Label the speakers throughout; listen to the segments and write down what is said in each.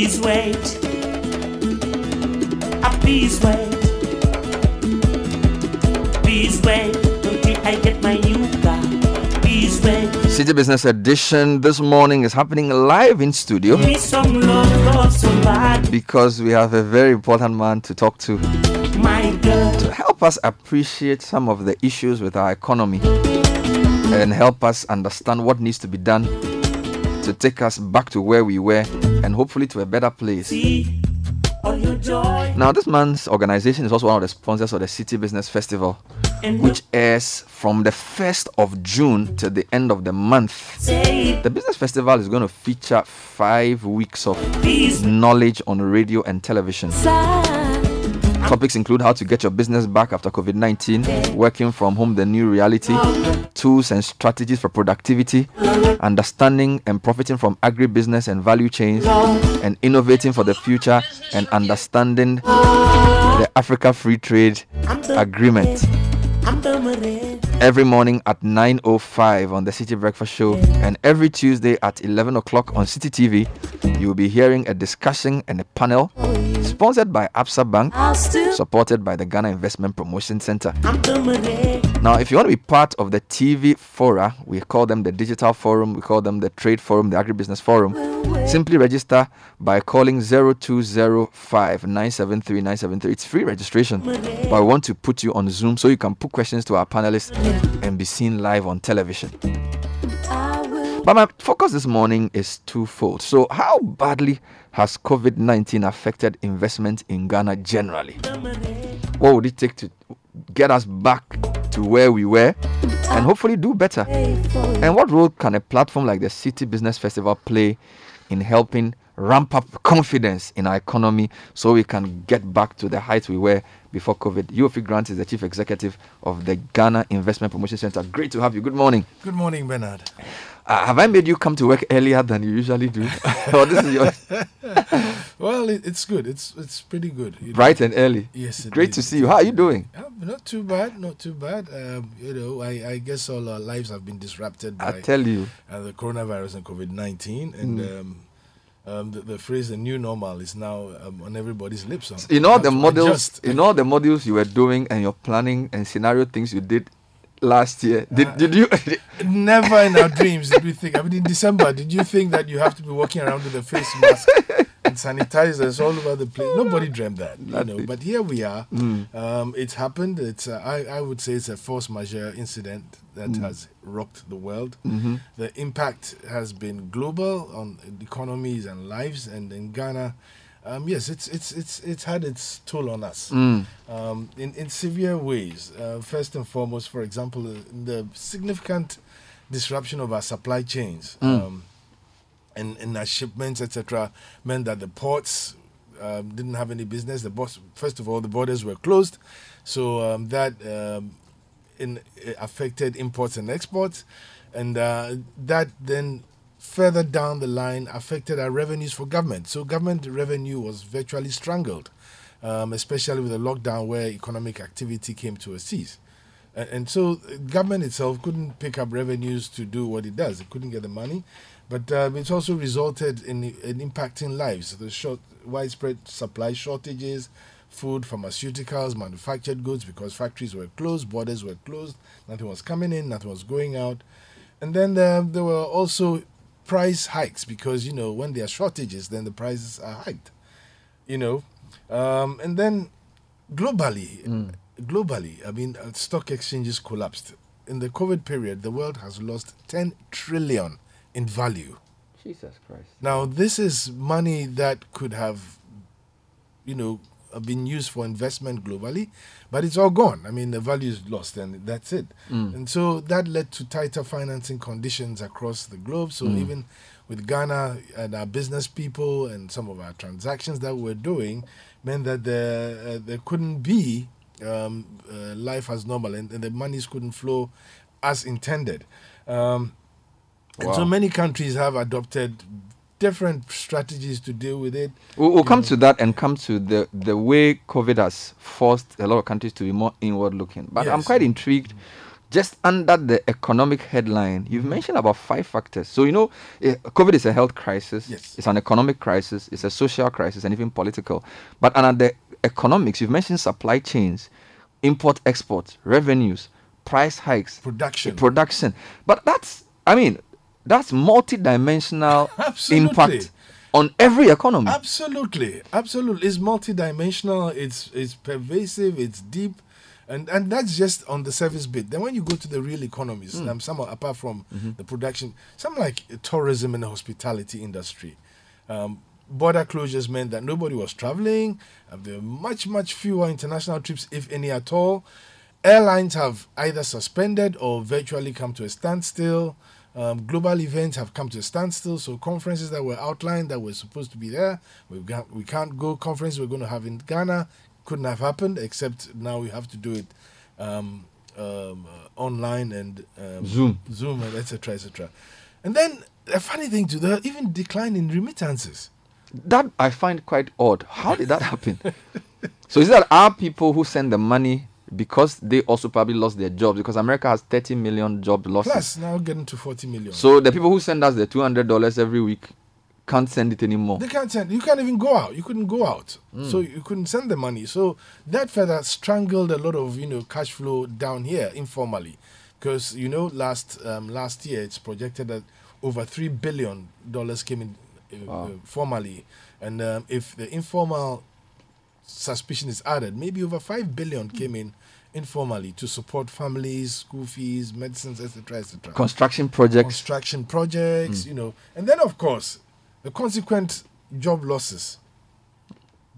Speaker 1: Please wait. Ah, please wait. Please wait until I get my new car. Please wait.
Speaker 2: Citi Business Edition this morning is happening live in studio
Speaker 1: Give me some love, love somebody.
Speaker 2: because we have a very important man to talk to to help us appreciate some of the issues with our economy and help us understand what needs to be done to take us back to where we were and hopefully to a better place. Now, this man's organization is also one of the sponsors of the Citi Business Festival, which airs from the 1st of June to the end of the month. The Business Festival is going to feature five weeks of knowledge on radio and television. Topics include how to get your business back after COVID 19, working from home, the new reality, tools and strategies for productivity, understanding and profiting from agribusiness and value chains, and innovating for the future and understanding the Africa Free Trade Agreement. Every morning at 9.05 on the Citi Breakfast Show and every Tuesday at 11 o'clock on Citi TV, you'll be hearing a discussion and a panel sponsored by Absa Bank, supported by the Ghana Investment Promotion Center.
Speaker 1: I'm the marine.
Speaker 2: Now, if you want to be part of the TV fora, we call them the Digital Forum, we call them the Trade Forum, the Agribusiness Forum. Simply register by calling 0205 973 973. It's free registration, but I want to put you on Zoom so you can put questions to our panelists and be seen live on television. But my focus this morning is twofold. So, how badly has COVID 19 affected investment in Ghana generally? What would it take to get us back to where we were and hopefully do better? And what role can a platform like the Citi Business Festival play in helping ramp up confidence in our economy so we can get back to the heights we were before COVID? Yofi Grant is the Chief Executive of the Ghana Investment Promotion Center. Great to have you. Good morning.
Speaker 3: Good morning, Bernard.
Speaker 2: Uh, have I made you come to work earlier than you usually do? or this is your
Speaker 3: Well, it, it's good. It's it's pretty good. you know.
Speaker 2: bright and early?
Speaker 3: Yes,
Speaker 2: Great
Speaker 3: is.
Speaker 2: to see you. How are you doing?
Speaker 3: Uh, not too bad. Not too bad. Um, you know, I, I guess all our lives have been disrupted
Speaker 2: I
Speaker 3: by
Speaker 2: tell you.
Speaker 3: uh, the coronavirus and COVID nineteen, and
Speaker 2: Mm.
Speaker 3: um, um, the, the phrase "the new normal" is now um, on everybody's lips. So
Speaker 2: In all the models, in all the modules you were doing and your planning and scenario things you did last year, did,
Speaker 3: Uh,
Speaker 2: did you?
Speaker 3: Never in our dreams did we think. I mean, in December, did you think that you have to be walking around with a face mask and sanitizers all over the place? Nobody dreamed that, you know. But here we are.
Speaker 2: Mm.
Speaker 3: Um, it's happened. It's uh, I, I would say it's a force majeure incident that has rocked the world.
Speaker 2: hmm
Speaker 3: The impact has been global on economies and lives, and in Ghana, um, yes, it's it's it's it's had its toll on us
Speaker 2: Mm.
Speaker 3: um, in, in severe ways. Uh, first and foremost, for example, uh, the significant disruption of our supply chains
Speaker 2: Mm.
Speaker 3: um, and, and our shipments, etc., meant that the ports um, didn't have any business. The boss, first of all, the borders were closed, so um, that um, in, uh, affected imports and exports, and uh, that then further down the line affected our revenues for government. So government revenue was virtually strangled, um, especially with the lockdown where economic activity came to a cease. And, and so uh, government itself couldn't pick up revenues to do what it does. It couldn't get the money. But um, it's also resulted in, in impacting lives. The short, widespread supply shortages, food, pharmaceuticals, manufactured goods, because factories were closed, borders were closed, nothing was coming in, nothing was going out. And then um, there were also price hikes because, you know, when there are shortages, then the prices are hiked, you know. Um, and then globally, globally, I mean, uh, stock exchanges collapsed. In the COVID period, the world has lost 10 trillion in value.
Speaker 2: Jesus Christ.
Speaker 3: Now, this is money that could have, you know, been used for investment globally, but it's all gone. I mean, the value is lost, and that's it.
Speaker 2: Mm.
Speaker 3: And so that led to tighter financing conditions across the globe. So
Speaker 2: Mm.
Speaker 3: even with Ghana and our business people and some of our transactions that we're doing meant that there uh, there couldn't be um, uh, life as normal, and, and the monies couldn't flow as intended. Um, and so many countries have adopted different strategies to deal with it.
Speaker 2: We'll, we'll come
Speaker 3: know.
Speaker 2: to that and come to the, the way COVID has forced a lot of countries to be more inward looking. But I'm quite intrigued just under the economic headline, you've mentioned about five factors. So, you know, eh, COVID is a health crisis,
Speaker 3: Yes.
Speaker 2: it's an economic crisis, it's a social crisis, and even political. But under the economics, you've mentioned supply chains, import export, revenues, price hikes,
Speaker 3: Production.
Speaker 2: production. But that's, I mean, that's multi-dimensional
Speaker 3: Absolutely.
Speaker 2: impact on every economy.
Speaker 3: Absolutely, absolutely. It's multidimensional. It's it's pervasive. It's deep, and and that's just on the surface bit. Then when you go to the real economies,
Speaker 2: Hmm.
Speaker 3: um, some apart from
Speaker 2: Mm-hmm.
Speaker 3: the production, some like tourism and the hospitality industry. Um, border closures meant that nobody was traveling. And there were much much fewer international trips, if any at all. Airlines have either suspended or virtually come to a standstill. Um, global events have come to a standstill. So conferences that were outlined that were supposed to be there, we got, we can't go. Conference we're going to have in Ghana couldn't have happened, except now we have to do it um, um, uh, online and um,
Speaker 2: Zoom.
Speaker 3: Zoom, and etc. etc. And then a funny thing to the even decline in remittances.
Speaker 2: That I find quite odd. How did that happen? so is that our people who send the money because they also probably lost their jobs because America has 30 million job losses.
Speaker 3: Plus now getting to 40 million.
Speaker 2: So the people who send us the $200 every week can't send it anymore.
Speaker 3: They can't send. You can't even go out. You couldn't go out, so you couldn't send the money. So that further strangled a lot of you know cash flow down here informally, because you know last um, last year it's projected that over three billion dollars came in uh, uh, formally, and um, if the informal suspicion is added, maybe over five billion hmm. came in informally to support families, school fees, medicines, etc., etc
Speaker 2: Construction projects.
Speaker 3: construction projects, hmm. you know, and then of course the consequent job losses,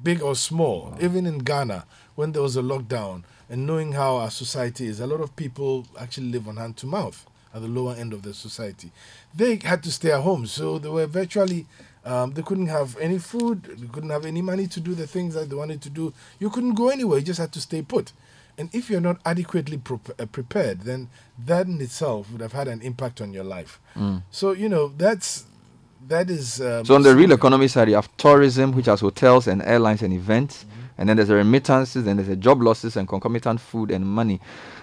Speaker 3: big or small, even in Ghana when there was a lockdown, and knowing how our society is, a lot of people actually live on hand to mouth at the lower end of the society. They had to stay at home, so they were virtually. Um, they couldn't have any food. They couldn't have any money to do the things that they wanted to do. You couldn't go anywhere. You just had to stay put. And if you're not adequately uh, prepared, then that in itself would have had an impact on your life. So you know that's that is. Um,
Speaker 2: So on the real economy side, you have tourism, which has hotels and airlines and events, and then there's the remittances, and there's the job losses and concomitant food and money.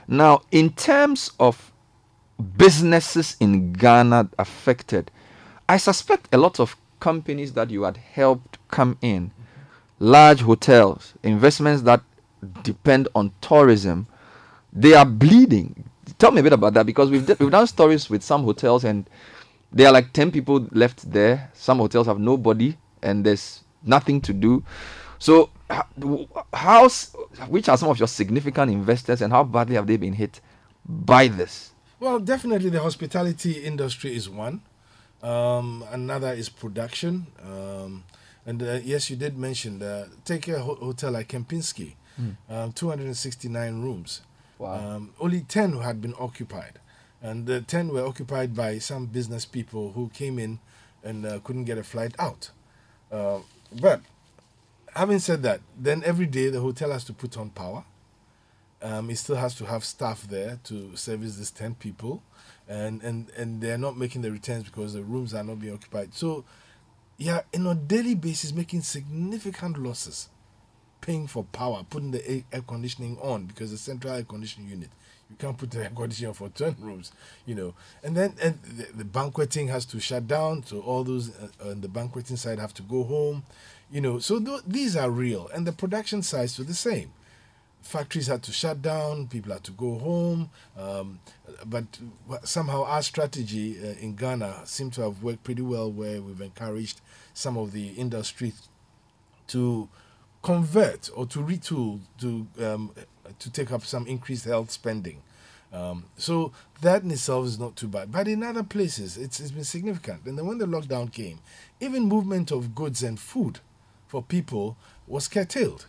Speaker 2: Now, in terms of businesses in Ghana affected, I suspect a lot of companies that you had helped come in, large hotels, investments that depend on tourism, they are bleeding. Tell me a bit about that because we've, d- we've done stories with some hotels and there are like 10 people left there. Some hotels have nobody and there's nothing to do. So, h- w- how's, which are some of your significant investors and how badly have they been hit by this?
Speaker 3: Well, definitely the hospitality industry is one. Um, another is production. Um, and uh, yes, you did mention that. Take a ho- hotel like Kempinski, um, 269 rooms.
Speaker 2: Wow.
Speaker 3: Um, only 10 had been occupied. And the 10 were occupied by some business people who came in and uh, couldn't get a flight out. Uh, but having said that, then every day the hotel has to put on power. Um, it still has to have staff there to service these 10 people. And, and, and they're not making the returns because the rooms are not being occupied. So, yeah, in a daily basis, making significant losses paying for power, putting the air, conditioning on because the central air conditioning unit, you can't put the air conditioning on for 10 rooms, you know. And then and the, the banqueting has to shut down, so all those uh, on the banqueting side have to go home, you know. So th- these are real, and the production sides do the same. Factories had to shut down, people had to go home, um, but somehow our strategy uh, in Ghana seemed to have worked pretty well, where we've encouraged some of the industry to convert or to retool to um, to take up some increased health spending. Um, so that in itself is not too bad. But in other places, it's, it's been significant. And then when the lockdown came, even movement of goods and food for people was curtailed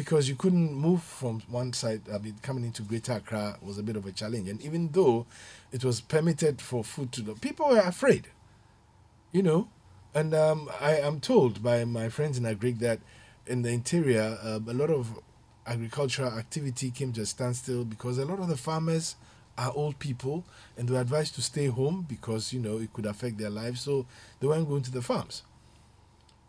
Speaker 3: because you couldn't move from one side. I mean, coming into Greater Accra was a bit of a challenge. And even though it was permitted for food to, people were afraid, you know. And um, I am told by my friends in Agric that in the interior, uh, a lot of agricultural activity came to a standstill because a lot of the farmers are old people and they were advised to stay home because you know it could affect their lives, so they weren't going to the farms.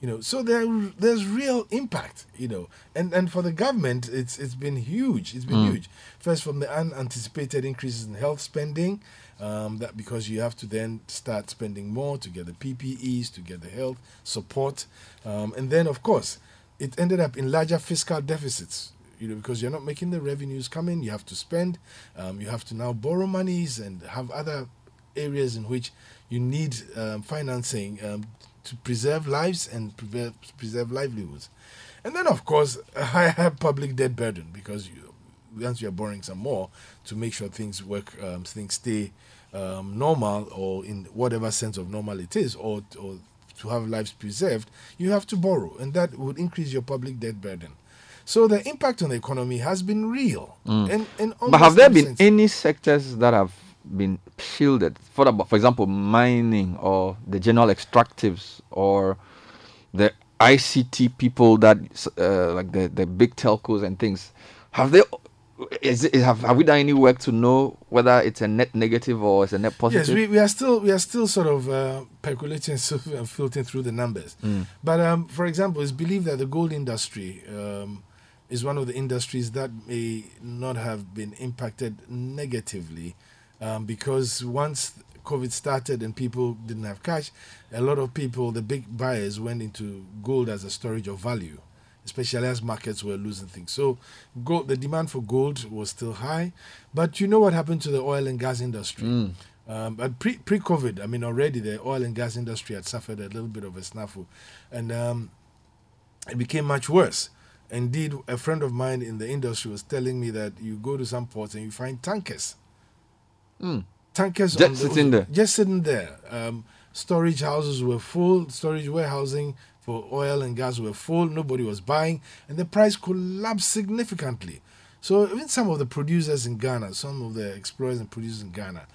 Speaker 3: You know, so there there's real impact. You know, and and for the government, it's it's been huge. It's been huge. First, from the unanticipated increases in health spending, um, that because you have to then start spending more to get the PPEs, to get the health support, um, and then of course, it ended up in larger fiscal deficits. You know, because you're not making the revenues come in, you have to spend, um, you have to now borrow monies and have other areas in which you need um, financing um, to preserve lives and preserve, preserve livelihoods. And then, of course, a higher public debt burden because you, once you're borrowing some more to make sure things work, um, things stay um, normal or in whatever sense of normal it is, or, or to have lives preserved, you have to borrow, and that would increase your public debt burden. So the impact on the economy has been real. And, and
Speaker 2: But have there been any sectors that have been shielded? For, for example, mining or the general extractives or the ICT people that, uh, like the, the big telcos and things, have they? Is it, have, have we done any work to know whether it's a net negative or it's a net positive?
Speaker 3: Yes, we, we are still we are still sort of uh, percolating and filtering through the numbers.
Speaker 2: Mm.
Speaker 3: But um, for example, it's believed that the gold industry um, is one of the industries that may not have been impacted negatively um, because once COVID started and people didn't have cash, a lot of people, the big buyers, went into gold as a storage of value, especially as markets were losing things. So, gold, the demand for gold was still high. But you know what happened to the oil and gas industry? Um, but pre pre COVID, I mean, already the oil and gas industry had suffered a little bit of a snafu, and um, it became much worse. Indeed, a friend of mine in the industry was telling me that you go to some ports and you find tankers tankers
Speaker 2: Just
Speaker 3: the-
Speaker 2: sitting there.
Speaker 3: just sitting there. Um, storage houses were full, storage warehousing for oil and gas were full. Nobody was buying, and the price collapsed significantly. So even some of the producers in Ghana, some of the explorers and producers in Ghana,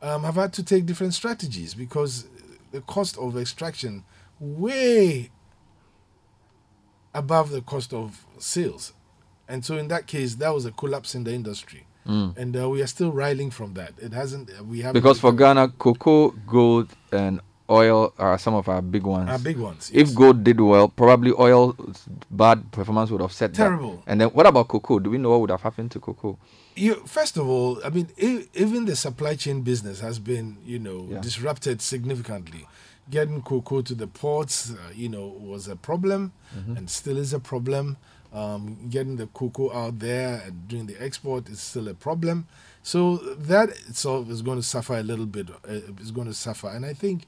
Speaker 3: um, have had to take different strategies because the cost of extraction way above the cost of sales. And so in that case, that was a collapse in the industry. And uh, we are still riling from that. It hasn't. We have
Speaker 2: because for Ghana, cocoa, gold, and oil are some of our big ones.
Speaker 3: our big ones.
Speaker 2: If gold did well, probably oil's bad performance would offset that.
Speaker 3: Terrible.
Speaker 2: And then what about cocoa? Do we know what would have happened to cocoa?
Speaker 3: you first of all, I mean, e- even the supply chain business has been, you know,
Speaker 2: Yeah.
Speaker 3: disrupted significantly. Getting cocoa to the ports, uh, you know, was a problem,
Speaker 2: Mm-hmm.
Speaker 3: and still is a problem. Um, getting the cocoa out there and doing the export is still a problem. So that itself is going to suffer a little bit. Uh, is going to suffer, and I think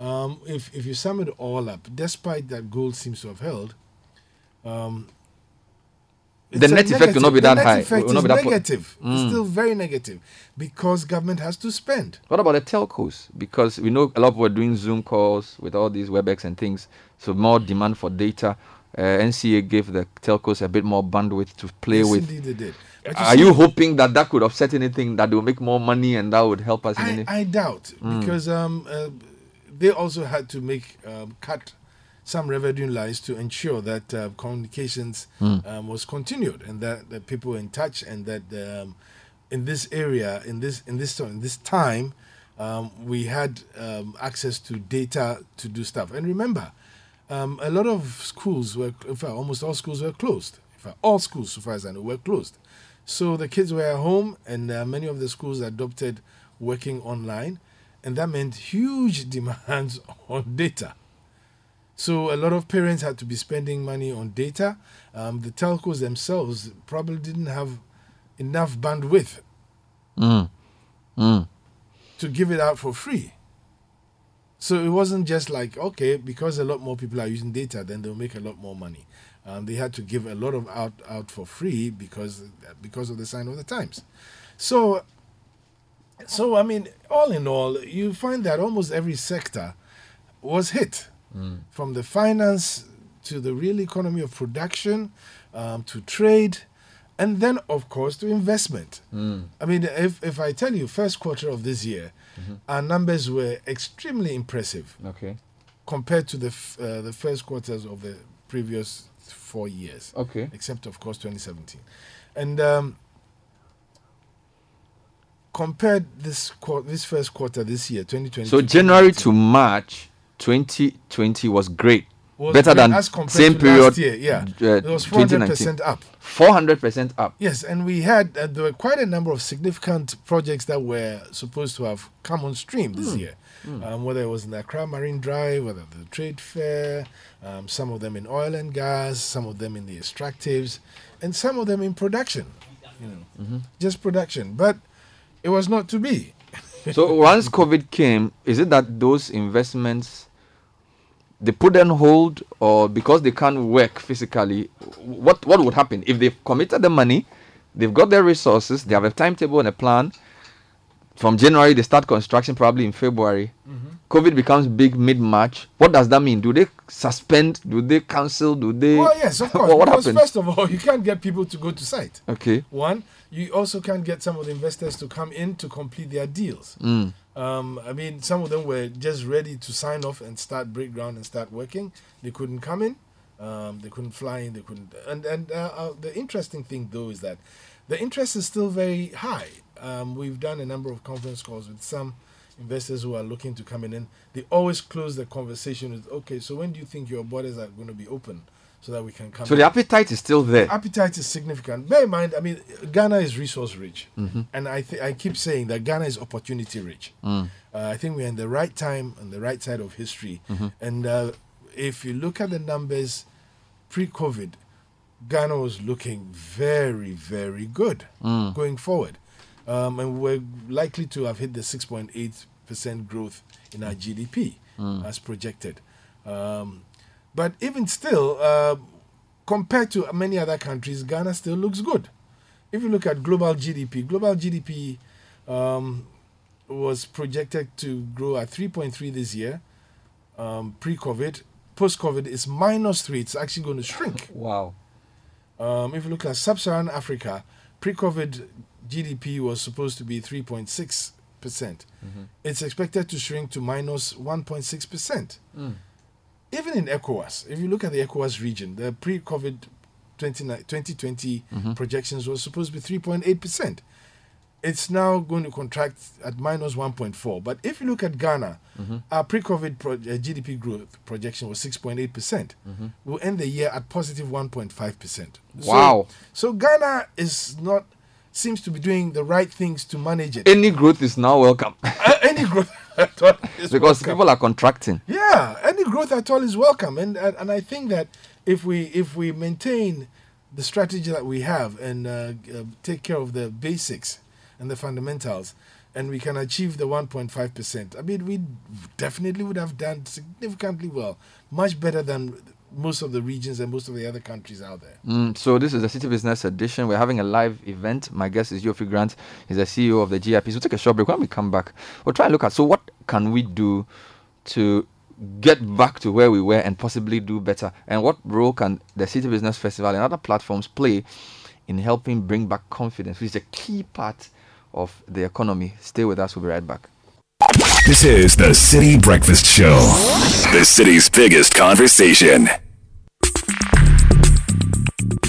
Speaker 3: um, if if you sum it all up, despite that gold seems to have held, um,
Speaker 2: The
Speaker 3: it's
Speaker 2: net effect will not be that high.
Speaker 3: Net effect
Speaker 2: Will not be that po-
Speaker 3: negative. It's still very negative because government has to spend.
Speaker 2: What about the telcos? Because we know a lot of people are doing Zoom calls with all these WebEx and things, so more demand for data. Uh, NCA gave the telcos a bit more bandwidth to play
Speaker 3: yes,
Speaker 2: with.
Speaker 3: indeed they did.
Speaker 2: Are you hoping that that could offset anything that they will make more money and that would help us in
Speaker 3: I,
Speaker 2: any?
Speaker 3: I doubt
Speaker 2: Mm.
Speaker 3: because um, uh, they also had to make um, cut some revenue lines to ensure that uh, communications
Speaker 2: Mm.
Speaker 3: um, was continued and that, that people were in touch and that um, in this area in this in this time in this time um, we had um, access to data to do stuff and remember um, a lot of schools were in fact almost all schools were closed in fact all schools so far as I know were closed so the kids were at home, and uh, many of the schools adopted working online, and that meant huge demands on data. So a lot of parents had to be spending money on data. Um, the telcos themselves probably didn't have enough bandwidth
Speaker 2: Mm. Mm.
Speaker 3: to give it out for free. So it wasn't just like okay, because a lot more people are using data, then they'll make a lot more money. Um, they had to give a lot of out out for free because because of the sign of the times. So, so I mean, all in all, you find that almost every sector was hit, from the finance to the real economy of production, um, to trade, and then of course to investment. I mean, if if I tell you first quarter of this year, our numbers were extremely impressive
Speaker 2: Okay.
Speaker 3: compared to the f- uh, the first quarters of the previous four years,
Speaker 2: Okay.
Speaker 3: except of course 2017, and um, compared this quar- this first quarter this year 2020.
Speaker 2: So January to March 2020 was great. Better than
Speaker 3: as compared
Speaker 2: same
Speaker 3: to
Speaker 2: period,
Speaker 3: last year. Yeah,
Speaker 2: uh,
Speaker 3: it was 400% up.
Speaker 2: 400% up.
Speaker 3: Yes, and we had uh, there were quite a number of significant projects that were supposed to have come on stream this
Speaker 2: Hmm.
Speaker 3: year. Um, whether it was in the Accra Marine Drive, whether the trade fair, um, some of them in oil and gas, some of them in the extractives, and some of them in production. You know,
Speaker 2: Mm-hmm.
Speaker 3: just production. But it was not to be.
Speaker 2: so once COVID came, is it that those investments they put on hold, or because they can't work physically, what what would happen if they've committed the money, they've got their resources, they have a timetable and a plan. From January they start construction, probably in February. COVID becomes big mid March. What does that mean? Do they suspend? Do they cancel? Do they?
Speaker 3: Well, yes, of course.
Speaker 2: what happens?
Speaker 3: first of all, you can't get people to go to site.
Speaker 2: Okay.
Speaker 3: One, you also can't get some of the investors to come in to complete their deals.
Speaker 2: Mm.
Speaker 3: Um, I mean, some of them were just ready to sign off and start break ground and start working. They couldn't come in. Um, they couldn't fly in. They couldn't. And and uh, uh, the interesting thing though is that the interest is still very high. Um, we've done a number of conference calls with some investors who are looking to come in. And they always close the conversation with, "Okay, so when do you think your borders are going to be open so that we can come?"
Speaker 2: So the appetite is still there.
Speaker 3: appetite is significant. Bear in mind, I mean, Ghana is resource rich, and I th- I keep saying that Ghana is opportunity rich. Uh, I think we're in the right time on the right side of history, and uh, if you look at the numbers pre-COVID, Ghana was looking very very good going forward, um, and we're likely to have hit the 6.8 percent growth in our GDP as projected. Um, but even still, uh, compared to many other countries, Ghana still looks good. If you look at global GDP, global GDP um, was projected to grow at 3.3 this year, um, pre-COVID. Post-COVID, it's minus three. It's actually going to shrink.
Speaker 2: Wow.
Speaker 3: Um, if you look at sub-Saharan Africa, pre-COVID GDP was supposed to be 3.6 percent. It's expected to shrink to minus minus 1.6 percent. Even in ECOWAS, if you look at the ECOWAS region, the pre-COVID 29 2020 projections was supposed to be 3.8 percent. It's now going to contract at minus 1.4. But if you look at Ghana, our pre-COVID pro- uh, GDP growth projection was 6.8 percent. We'll end the year at positive positive 1.5 percent.
Speaker 2: Wow.
Speaker 3: So Ghana is not seems to be doing the right things to manage it.
Speaker 2: Any growth is now welcome
Speaker 3: Uh, any growth at all is
Speaker 2: because
Speaker 3: welcome.
Speaker 2: people are contracting.
Speaker 3: Yeah, growth at all is welcome, and and, I think that if we if we maintain the strategy that we have and uh, uh, take care of the basics and the fundamentals, and we can achieve the 1.5 percent, I mean, we definitely would have done significantly well, much better than most of the regions and most of the other countries out there.
Speaker 2: Mm, so this is the Citi Business Edition. We're having a live event. My guest is Yofi Grant. He's the CEO of the GIP. So we'll take a short break. When we come back, we'll try and look at so what can we do to get back to where we were and possibly do better, and what role can the Citi Business Festival and other platforms play in helping bring back confidence, which is a key part of the economy. Stay with us. We'll be right back.
Speaker 4: This is the Citi Breakfast Show, the city's biggest conversation.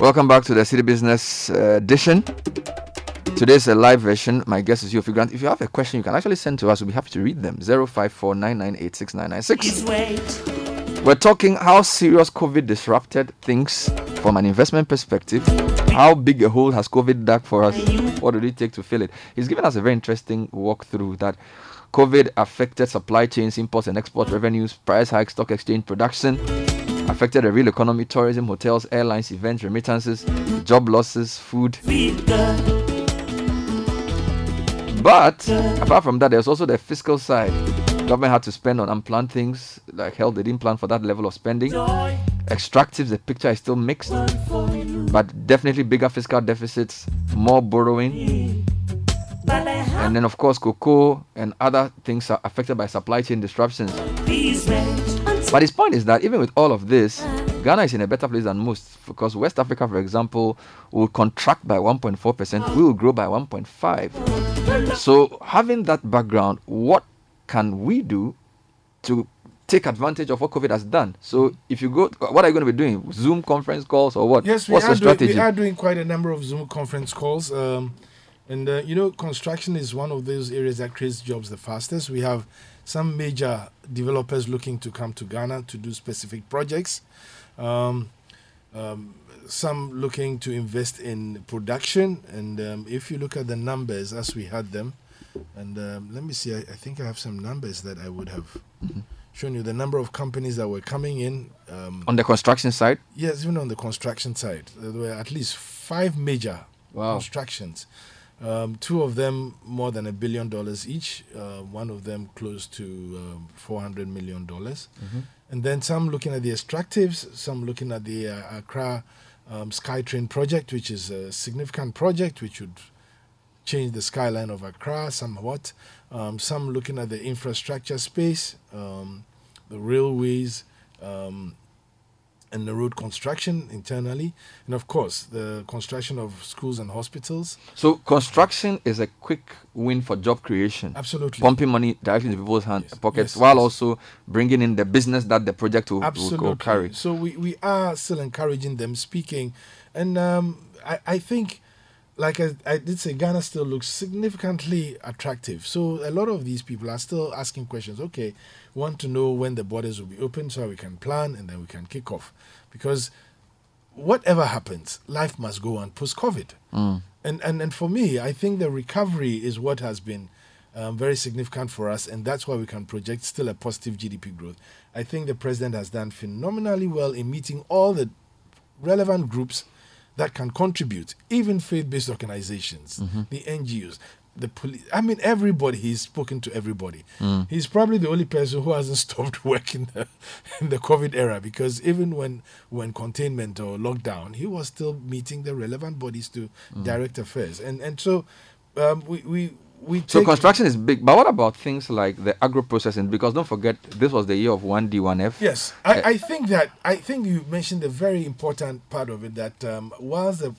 Speaker 2: Welcome back to the Citi Business uh, Edition. Today's a live version. My guest is Yofi Grant. If you have a question, you can actually send to us. We'll be happy to read them. 0549986996.
Speaker 1: Please wait.
Speaker 2: We're talking how serious COVID disrupted things from an investment perspective. How big a hole has COVID dug for us? What did it take to fill it? He's given us a very interesting walkthrough that COVID affected supply chains, imports and export revenues, price hikes, stock exchange production, affected the real economy, tourism, hotels, airlines, events, remittances, job losses, food. But apart from that, there's also the fiscal side. Government had to spend on unplanned things like hell, They didn't plan for that level of spending. Extractives, the picture is still mixed, but definitely bigger fiscal deficits, more borrowing, and then of course cocoa and other things are affected by supply chain disruptions. But his point is that even with all of this, Ghana is in a better place than most because West Africa, for example, will contract by 1.4%, we will grow by 1.5. So, having that background, what can we do to take advantage of what COVID has done? So, if you go, what are you going to be doing? Zoom conference calls or what?
Speaker 3: Yes, we
Speaker 2: What's
Speaker 3: are,
Speaker 2: the
Speaker 3: doing,
Speaker 2: strategy?
Speaker 3: we are doing quite a number of Zoom conference calls. Um, and, uh, you know, construction is one of those areas that creates jobs the fastest. We have some major developers looking to come to Ghana to do specific projects. Um, um, some looking to invest in production. And um, if you look at the numbers as we had them, and um, let me see, I, I think I have some numbers that I would have shown you the number of companies that were coming in. Um,
Speaker 2: On the construction side?
Speaker 3: Yes, even on the construction side, there were at least five major
Speaker 2: Wow.
Speaker 3: constructions. Um, two of them more than a billion dollars each. Uh, one of them close to um, 400 million dollars. And then some looking at the extractives, some looking at the uh, Accra um, SkyTrain project, which is a significant project which would change the skyline of Accra somewhat. Um, some looking at the infrastructure space, um, the railways, um, and the road construction internally, and of course the construction of schools and hospitals.
Speaker 2: So construction is a quick win for job creation.
Speaker 3: Absolutely.
Speaker 2: Pumping money directly into people's hand,
Speaker 3: Yes,
Speaker 2: pockets,
Speaker 3: yes,
Speaker 2: while
Speaker 3: yes.
Speaker 2: also bringing in the business that the project will,
Speaker 3: Absolutely.
Speaker 2: will carry.
Speaker 3: So we, we are still encouraging them speaking, and um, I, I think, like I, I did say, Ghana still looks significantly attractive. So a lot of these people are still asking questions. Okay, want to know when the borders will be open so we can plan and then we can kick off, because whatever happens, life must go on post COVID. And, and and for me, I think the recovery is what has been um, very significant for us, and that's why we can project still a positive GDP growth. I think the president has done phenomenally well in meeting all the relevant groups that can contribute, even faith-based organizations, mm-hmm. the NGOs, the police. I mean, everybody. He's spoken to everybody. Mm. He's probably the only person who hasn't stopped working in the in the COVID era because even when when containment or lockdown, he was still meeting the relevant bodies to mm. direct affairs. And and so um, we we we
Speaker 2: So construction is big, but what about things like the agro processing? Because don't forget, this was the year of one D, one F.
Speaker 3: Yes, I, I think that I think you mentioned a very important part of it that um, whilst the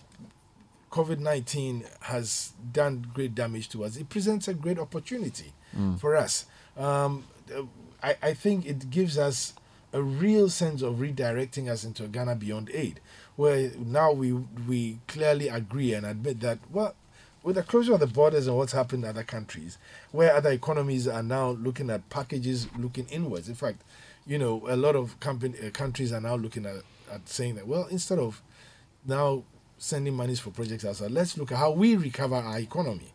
Speaker 3: COVID nineteen has done great damage to us, it presents a great opportunity for us. Um, uh, I, I think it gives us a real sense of redirecting us into a Ghana beyond aid, where now we we clearly agree and admit that well. With the closure of the borders and what's happened in other countries, where other economies are now looking at packages looking inwards. In fact, you know, a lot of company, uh, countries are now looking at, at saying that, well, instead of now sending monies for projects outside, let's look at how we recover our economy.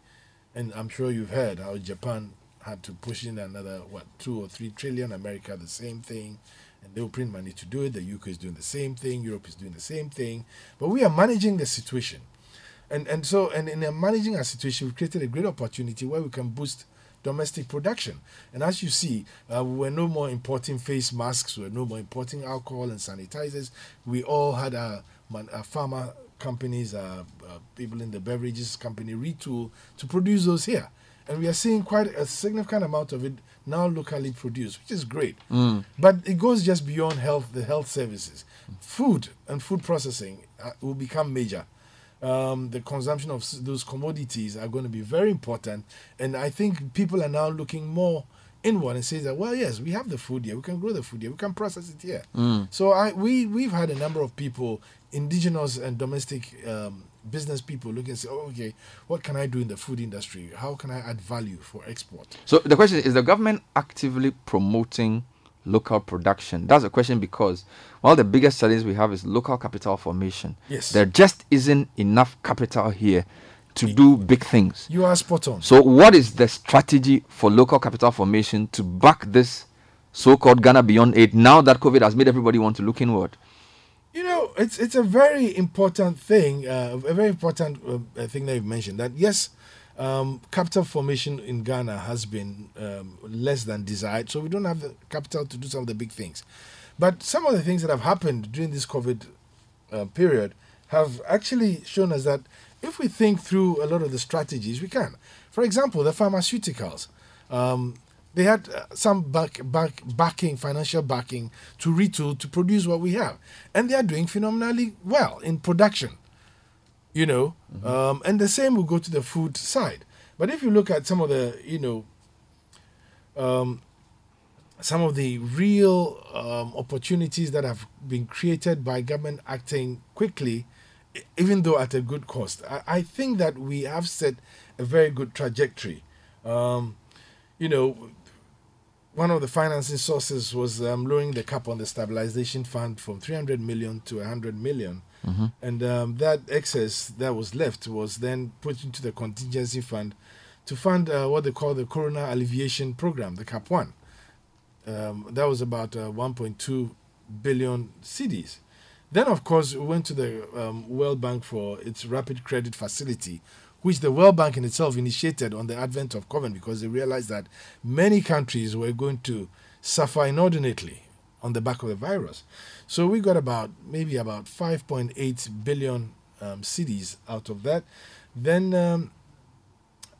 Speaker 3: And I'm sure you've heard how Japan had to push in another, what, two or three trillion, America, the same thing. And they'll print money to do it. The UK is doing the same thing. Europe is doing the same thing. But we are managing the situation. And, and so, and in managing our situation, we've created a great opportunity where we can boost domestic production. And as you see, uh, we're no more importing face masks, we're no more importing alcohol and sanitizers. We all had our, our pharma companies, uh, uh, people in the beverages company retool to produce those here. And we are seeing quite a significant amount of it now locally produced, which is great. But it goes just beyond health, the health services. Food and food processing uh, will become major um, the consumption of those commodities are going to be very important. And I think people are now looking more inward and say that, well, yes, we have the food here, we can grow the food here, we can process it here. So I we we've had a number of people, indigenous and domestic um, business people, looking and say, oh, okay, what can I do in the food industry? How can I add value for export?
Speaker 2: So the question is: Is the government actively promoting local production? That's a question because one of the biggest challenges we have is local capital formation.
Speaker 3: Yes.
Speaker 2: there just isn't enough capital here to do big things.
Speaker 3: You are spot on.
Speaker 2: So, what is the strategy for local capital formation to back this so-called Ghana Beyond Aid? Now that COVID has made everybody want to look inward.
Speaker 3: You know, it's it's a very important thing, uh, a very important uh, thing that you've mentioned. That yes, um, capital formation in Ghana has been um, less than desired, so we don't have the capital to do some of the big things. But some of the things that have happened during this COVID uh, period have actually shown us that if we think through a lot of the strategies, we can. For example, the pharmaceuticals. Um, They had uh, some back, back, backing, financial backing to retool to produce what we have. And they are doing phenomenally well in production. You know, um, and the same will go to the food side. But if you look at some of the, you know, um, some of the real um, opportunities that have been created by government acting quickly, even though at a good cost. I, I think that we have set a very good trajectory. Um, you know, one of the financing sources was um, lowering the cap on the stabilization fund from 300 million to 100 million. And um, that excess that was left was then put into the contingency fund to fund uh, what they call the Corona Alleviation Program, the CAP 1 um, that was about uh, 1.2 billion cedis. Then, of course, we went to the um, World Bank for its rapid credit facility, which the World Bank in itself initiated on the advent of COVID because they realized that many countries were going to suffer inordinately on the back of the virus. So we got about maybe about 5.8 billion um, cedis out of that. Then um,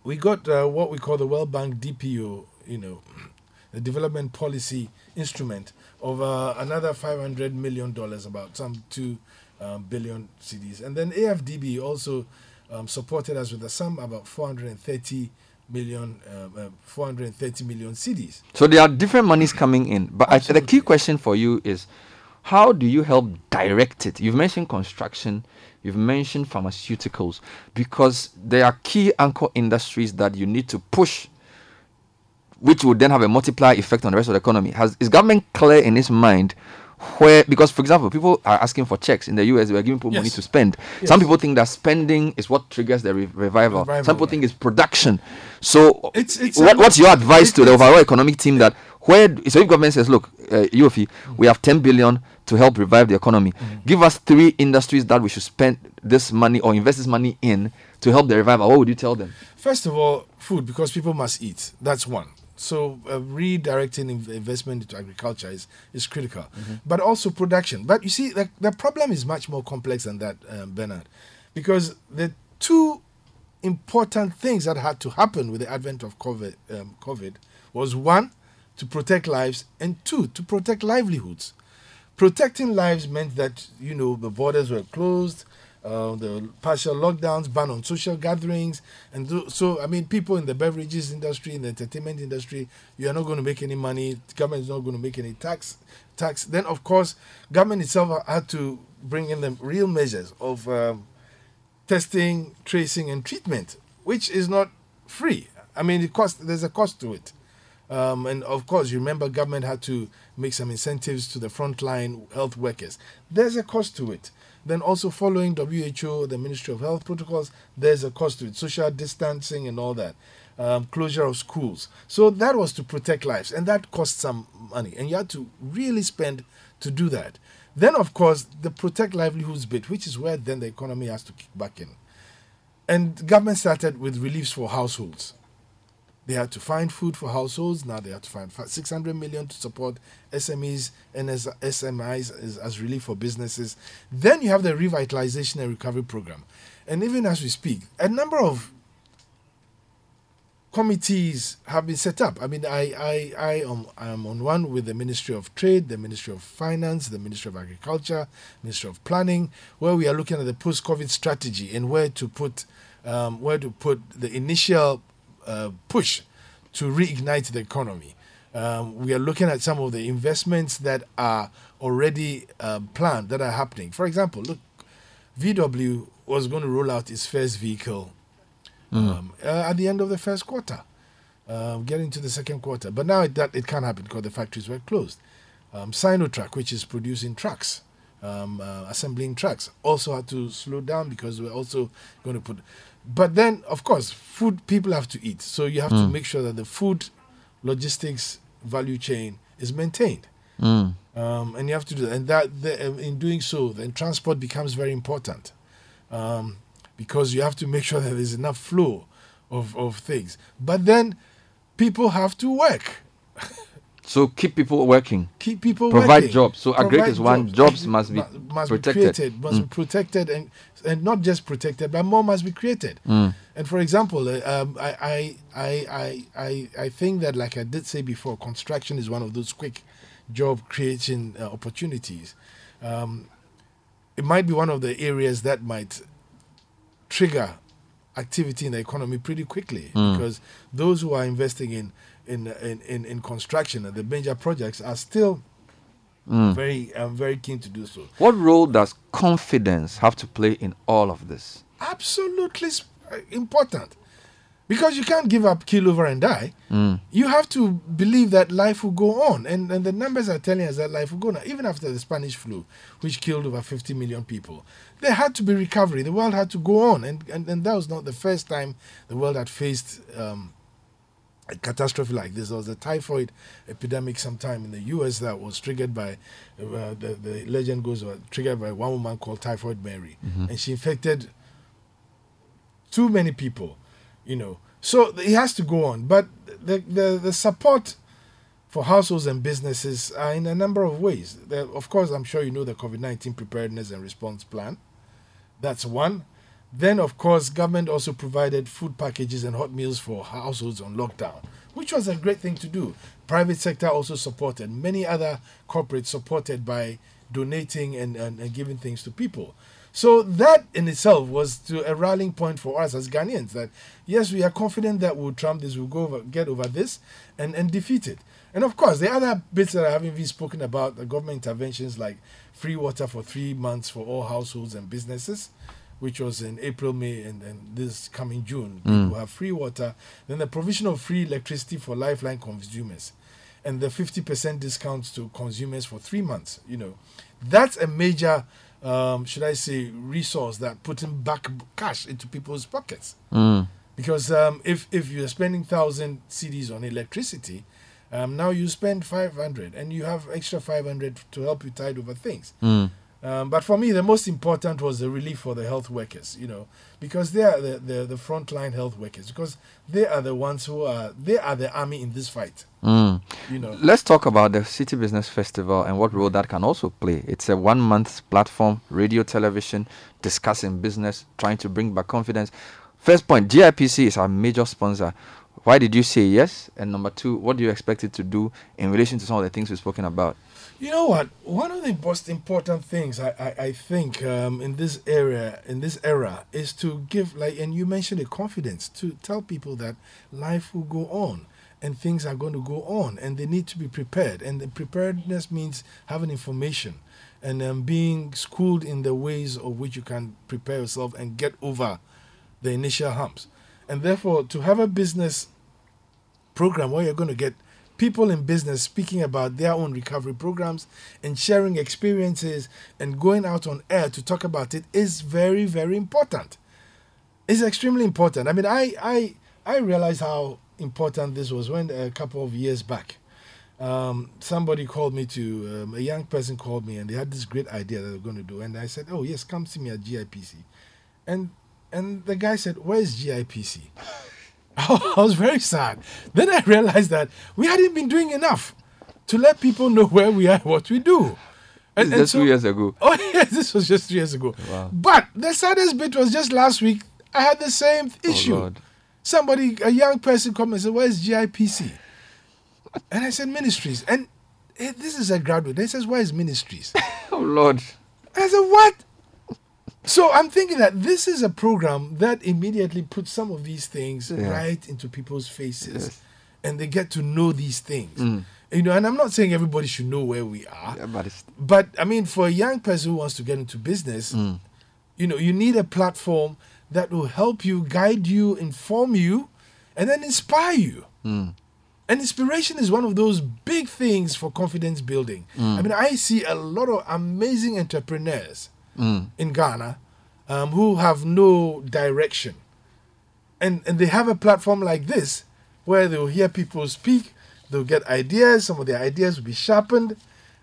Speaker 3: we got uh, what we call the World Bank DPO, you know, the development policy instrument of uh, another 500 million dollars, about some two um, billion cedis, and then AFDB also um, supported us with a sum about 430 million, um, uh, 430 million cedis.
Speaker 2: So there are different monies coming in, but I, the key question for you is, how do you help direct it? You've mentioned construction, you've mentioned pharmaceuticals, because there are key anchor industries that you need to push, which would then have a multiplier effect on the rest of the economy. Has is government clear in its mind? Where, because for example, people are asking for checks in the US, we are giving people money to spend. Some people think that spending is what triggers the re- revival.
Speaker 3: Revival,
Speaker 2: Some people think it's production. So,
Speaker 3: It's- it's
Speaker 2: what, what's your advice to the overall economic team that where so if government says look uh, Yofi, we have 10 billion to help revive the economy give us three industries that we should spend this money or invest this money in to help the revival what would you tell them
Speaker 3: First of all, food because people must eat. That's one. So uh, redirecting investment into agriculture is, is critical, but also production. But you see, the, the problem is much more complex than that, um, Bernard, because the two important things that had to happen with the advent of COVID, um, COVID was one, to protect lives, and two, to protect livelihoods. Protecting lives meant that you know the borders were closed, uh, the partial lockdowns, ban on social gatherings, and so I mean, people in the beverages industry, in the entertainment industry, you are not going to make any money. The government is not going to make any tax. Tax. Then, of course, government itself had to bring in the real measures of um, testing, tracing, and treatment, which is not free. I mean, it cost. There's a cost to it. Um, and of course, you remember government had to make some incentives to the frontline health workers. There's a cost to it. Then also following WHO, the Ministry of Health protocols, there's a cost to it. Social distancing and all that. Um, closure of schools. So that was to protect lives, and that cost some money, and you had to really spend to do that. Then, of course, the protect livelihoods bit, which is where then the economy has to kick back in. And government started with reliefs for households. They had to find food for households. Now they have to find 600 million to support SMEs and SMIs as, as relief for businesses. Then you have the revitalization and recovery program. And even as we speak, a number of committees have been set up. I mean, I, I, I am I'm on one with the Ministry of Trade, the Ministry of Finance, the Ministry of Agriculture, Ministry of Planning, where we are looking at the post-COVID strategy and where to put um, where to put the initial uh, push to reignite the economy. Um, we are looking at some of the investments that are already um, planned that are happening. For example, look, VW was going to roll out its first vehicle um, uh, at the end of the first quarter, um, getting to the second quarter. But now it, that it can't happen because the factories were closed. Um, Sinotruk, which is producing trucks, um, uh, assembling trucks, also had to slow down because we're also going to put. But then, of course, food people have to eat, so you have to make sure that the food logistics value chain is maintained. Um, and you have to do that. And that the, um, in doing so, then transport becomes very important um, because you have to make sure that there's enough flow of, of things. But then people have to work.
Speaker 2: So keep people working.
Speaker 3: keep people working.
Speaker 2: Provide
Speaker 3: working.
Speaker 2: jobs. So Agric
Speaker 3: Provide
Speaker 2: is one. Jobs must be
Speaker 3: must
Speaker 2: protected.
Speaker 3: be created, must be protected, and and not just protected, but more must be created. And for example, uh, um, I, I I I I think that, like I did say before, construction is one of those quick job creation uh, opportunities. Um, it might be one of the areas that might trigger activity in the economy pretty quickly because those who are investing in in in, in, in construction and the major projects are still very um, very keen to do so.
Speaker 2: What role does confidence have to play in all of this?
Speaker 3: Absolutely uh, important because you can't give up, kill over, and die. You have to believe that life will go on, and and the numbers are telling us that life will go on. Even after the Spanish flu, which killed over 50 million people, there had to be recovery. The world had to go on, and and, and that was not the first time the world had faced. Um, a catastrophe like this. There was a typhoid epidemic sometime in the U.S. that was triggered by, uh, the, the legend goes, uh, triggered by one woman called Typhoid Mary, and she infected too many people, you know. So it has to go on, but the the, the support for households and businesses are in a number of ways. There, of course, I'm sure you know the COVID 19 preparedness and response plan. That's one. Then, of course, government also provided food packages and hot meals for households on lockdown, which was a great thing to do. Private sector also supported. Many other corporates supported by donating and, and, and giving things to people. So that in itself was to a rallying point for us as Ghanaians that yes, we are confident that we'll trump this, we'll go over, get over this and, and defeat it. And of course, the other bits that I haven't even spoken about, the government interventions like free water for three months for all households and businesses, which was in April, May, and, then this coming June. People have free water. Then the provision of free electricity for lifeline consumers and the 50% discounts to consumers for three months. You know, that's a major, um, should I say, resource that putting back cash into people's pockets. Because um, if, if you're spending 1,000 cedis on electricity, um, now you spend 500 and you have extra 500 to help you tide over things. Um, but for me, the most important was the relief for the health workers, you know, because they are the, the, the frontline health workers, because they are the ones who are, they are the army in this fight,
Speaker 2: Mm.
Speaker 3: you know.
Speaker 2: Let's talk about the Citi Business Festival and what role that can also play. It's a one month platform, radio, television, discussing business, trying to bring back confidence. First point GIPC is our major sponsor. Why did you say yes? And number two, what do you expect it to do in relation to some of the things we've spoken about?
Speaker 3: You know what? One of the most important things I, I, I think um, in this area in this era is to give like and you mentioned the confidence to tell people that life will go on and things are going to go on and they need to be prepared and the preparedness means having information and um, being schooled in the ways of which you can prepare yourself and get over the initial humps and therefore to have a business program where you're going to get people in business speaking about their own recovery programs and sharing experiences and going out on air to talk about it is very very important. It's extremely important. I mean i i i realized how important this was when a couple of years back. Um, somebody called me to um, a young person called me and they had this great idea that they're going to do and i said oh yes come see me at gipc and and the guy said where's gipc I was very sad. Then I realized that we hadn't been doing enough to let people know where we are, what we do.
Speaker 2: This is just two years ago.
Speaker 3: Oh yes, this was just three years ago. Wow. But the saddest bit was just last week. I had the same issue.
Speaker 2: Oh,
Speaker 3: Somebody, a young person, come and said, "Where's GIPC?" and I said, "Ministries." And eh, this is a graduate. He says, "Where's ministries?"
Speaker 2: Oh, Lord.
Speaker 3: I said, what? So I'm thinking that this is a program that immediately puts some of these things
Speaker 2: Yeah.
Speaker 3: right into people's faces and they get to know these things. Mm. You know, and I'm not saying everybody should know where we are.
Speaker 2: Yeah, but
Speaker 3: But I mean, for a young person who wants to get into business, mm. you know, you need a platform that will help you, guide you, inform you, and then inspire you. Mm. And inspiration is one of those big things for confidence building. I mean, I see a lot of amazing entrepreneurs in Ghana um, who have no direction. And, and they have a platform like this where they'll hear people speak, they'll get ideas, some of their ideas will be sharpened,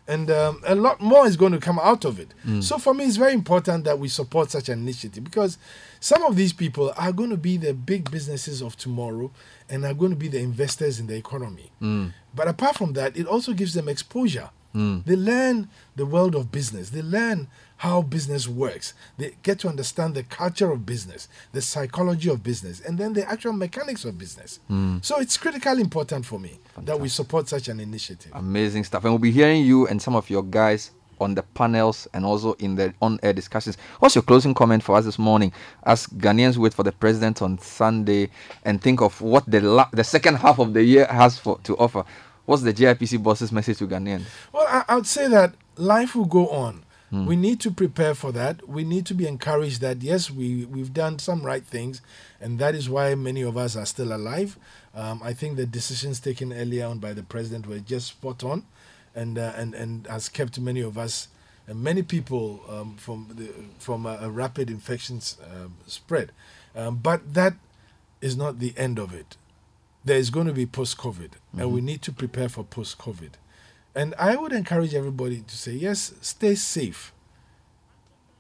Speaker 3: And um, a lot more is going to come out of it. So for me, it's very important that we support such an initiative because some of these people are going to be the big businesses of tomorrow and are going to be the investors in the economy. But apart from that, it also gives them exposure. They learn the world of business. They learn how business works. They get to understand the culture of business, the psychology of business, and then the actual mechanics of business. Hmm. So it's critically important for me that we support such an initiative.
Speaker 2: Amazing stuff. And we'll be hearing you and some of your guys on the panels and also in the on air discussions. What's your closing comment for us this morning as Ghanaians wait for the president on Sunday and think of what the la- the second half of the year has for to offer? What's the GIPC boss's message to Ghanaians?
Speaker 3: Well, I, I would say that life will go on. We need to prepare for that. We need to be encouraged that yes, we we've done some right things, and that is why many of us are still alive. Um, I think the decisions taken earlier on by the president were just spot on, and uh, and and has kept many of us and many people um, from the, from a, a rapid infections um, spread. Um, but that is not the end of it. There is going to be post COVID, and we need to prepare for post COVID. And I would encourage everybody to say, yes, stay safe.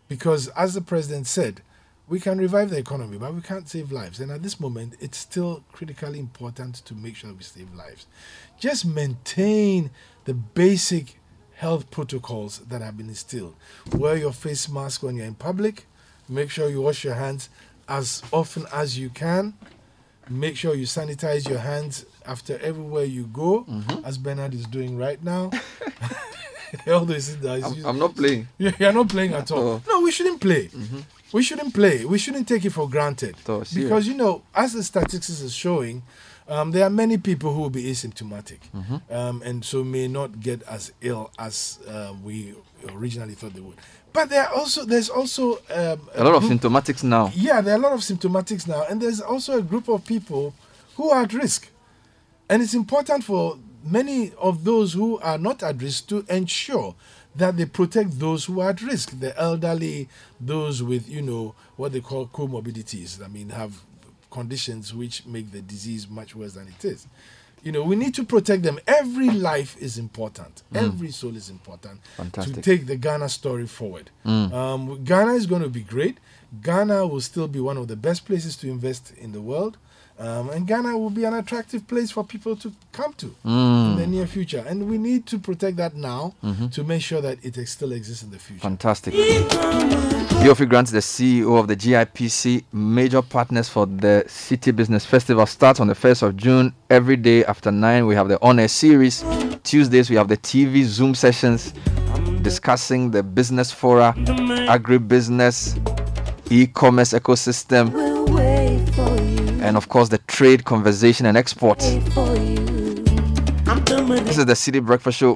Speaker 3: Because as the president said, we can revive the economy, but we can't save lives. And at this moment, it's still critically important to make sure we save lives. Just maintain the basic health protocols that have been instilled. Wear your face mask when you're in public. Make sure you wash your hands as often as you can. Make sure you sanitize your hands after everywhere you go, as Bernard is doing right now. He's, he's
Speaker 2: I'm, I'm not playing.
Speaker 3: you're not playing at all. No, we shouldn't play. We shouldn't play. We shouldn't take it for granted. Because, you know, as the statistics is showing, um, there are many people who will be asymptomatic um, and so may not get as ill as uh, we originally thought they would. But there are also there's also um,
Speaker 2: A lot of symptomatics now.
Speaker 3: yeah, there are a lot of symptomatics now, and there's also a group of people who are at risk. And it's important for many of those who are not at risk to ensure that they protect those who are at risk the elderly, those with, you know, what they call comorbidities. I mean, have conditions which make the disease much worse than it is. You know, we need to protect them. Every life is important. Every soul is important
Speaker 2: Fantastic.
Speaker 3: to take the Ghana story forward. Um, Ghana is going to be great. Ghana will still be one of the best places to invest in the world. Um, and Ghana will be an attractive place for people to come to in the near future. And we need to protect that now to make sure that it still exists in the future.
Speaker 2: Fantastic. Yofi Grant, the CEO of the GIPC, major partners for the Citi Business Festival, starts on the 1st of June. Every day after 9, we have the on air series. Tuesdays, we have the TV Zoom sessions discussing the business fora, agribusiness, e commerce ecosystem, and of course, the trade conversation and exports.
Speaker 5: Wait for you.
Speaker 1: I'm the
Speaker 2: This is the Citi Breakfast Show.